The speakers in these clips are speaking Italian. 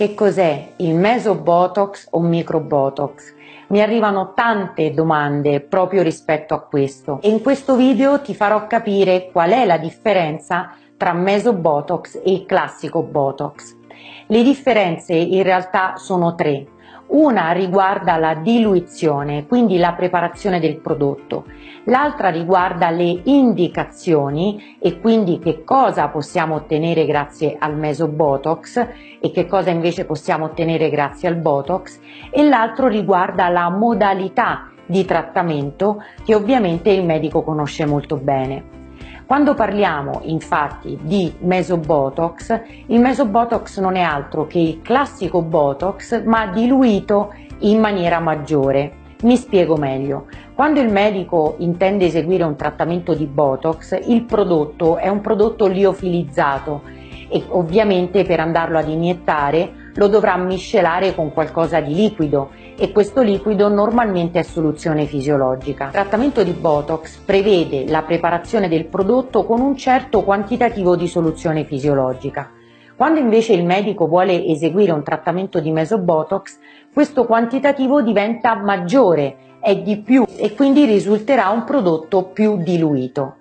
Che cos'è il mesobotox o microbotox? Mi arrivano tante domande proprio rispetto a questo e in questo video ti farò capire qual è la differenza tra mesobotox e il classico botox. Le differenze in realtà sono tre. Una riguarda la diluizione, quindi la preparazione del prodotto, l'altra riguarda le indicazioni e quindi che cosa possiamo ottenere grazie al mesobotox e che cosa invece possiamo ottenere grazie al botox e l'altro riguarda la modalità di trattamento che ovviamente il medico conosce molto bene. Quando parliamo infatti di mesobotox, il mesobotox non è altro che il classico botox ma diluito in maniera maggiore. Mi spiego meglio. Quando il medico intende eseguire un trattamento di botox, il prodotto è un prodotto liofilizzato e ovviamente per andarlo ad iniettare lo dovrà miscelare con qualcosa di liquido e questo liquido normalmente è soluzione fisiologica. Il trattamento di Botox prevede la preparazione del prodotto con un certo quantitativo di soluzione fisiologica. Quando invece il medico vuole eseguire un trattamento di mesobotox, questo quantitativo diventa maggiore, è di più e quindi risulterà un prodotto più diluito.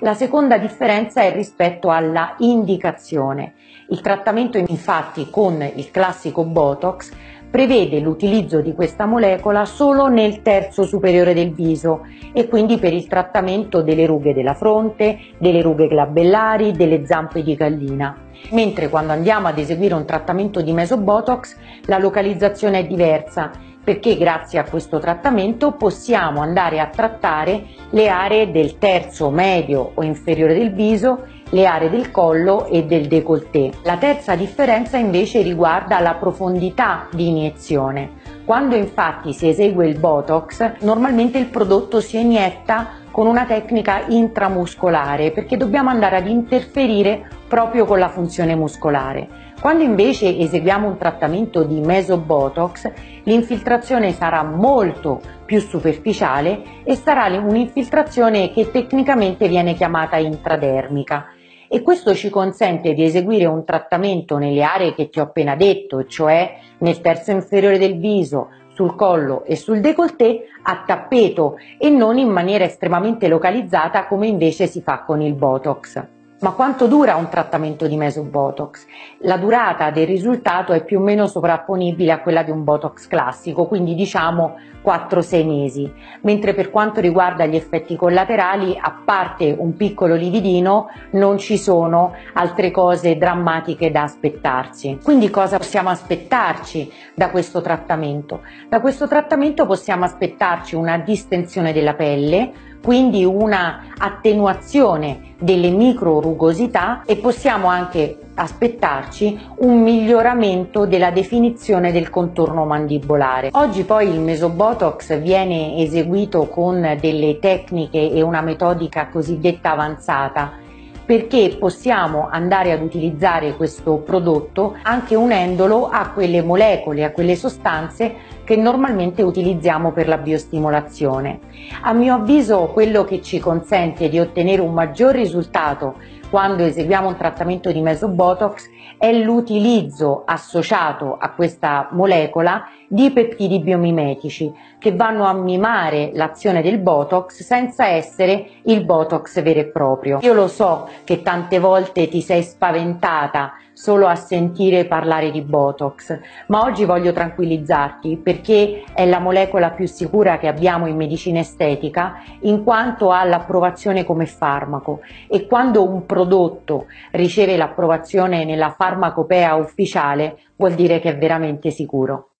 La seconda differenza è rispetto alla indicazione. Il trattamento infatti con il classico Botox prevede l'utilizzo di questa molecola solo nel terzo superiore del viso e quindi per il trattamento delle rughe della fronte, delle rughe glabellari, delle zampe di gallina. Mentre quando andiamo ad eseguire un trattamento di mesobotox la localizzazione è diversa perché grazie a questo trattamento possiamo andare a trattare le aree del terzo, medio o inferiore del viso, le aree del collo e del décolleté. La terza differenza invece riguarda la profondità di iniezione. Quando infatti si esegue il Botox, normalmente il prodotto si inietta con una tecnica intramuscolare perché dobbiamo andare ad interferire proprio con la funzione muscolare. Quando invece eseguiamo un trattamento di mesobotox, l'infiltrazione sarà molto più superficiale e sarà un'infiltrazione che tecnicamente viene chiamata intradermica e questo ci consente di eseguire un trattamento nelle aree che ti ho appena detto, cioè nel terzo inferiore del viso, sul collo e sul décolleté a tappeto e non in maniera estremamente localizzata come invece si fa con il Botox. Ma quanto dura un trattamento di mesobotox? La durata del risultato è più o meno sovrapponibile a quella di un botox classico, quindi diciamo 4-6 mesi, mentre per quanto riguarda gli effetti collaterali, a parte un piccolo lividino, non ci sono altre cose drammatiche da aspettarsi. Quindi cosa possiamo aspettarci da questo trattamento? Da questo trattamento possiamo aspettarci una distensione della pelle, quindi una attenuazione delle micro rugosità e possiamo anche aspettarci un miglioramento della definizione del contorno mandibolare. Oggi poi il mesobotox viene eseguito con delle tecniche e una metodica cosiddetta avanzata perché possiamo andare ad utilizzare questo prodotto anche unendolo a quelle molecole, a quelle sostanze che normalmente utilizziamo per la biostimolazione. A mio avviso quello che ci consente di ottenere un maggior risultato quando eseguiamo un trattamento di mesobotox è l'utilizzo associato a questa molecola di peptidi biomimetici che vanno a mimare l'azione del Botox senza essere il Botox vero e proprio. Io lo so che tante volte ti sei spaventata solo a sentire parlare di Botox, ma oggi voglio tranquillizzarti perché è la molecola più sicura che abbiamo in medicina estetica in quanto ha l'approvazione come farmaco e quando un prodotto riceve l'approvazione nella farmacopea ufficiale vuol dire che è veramente sicuro.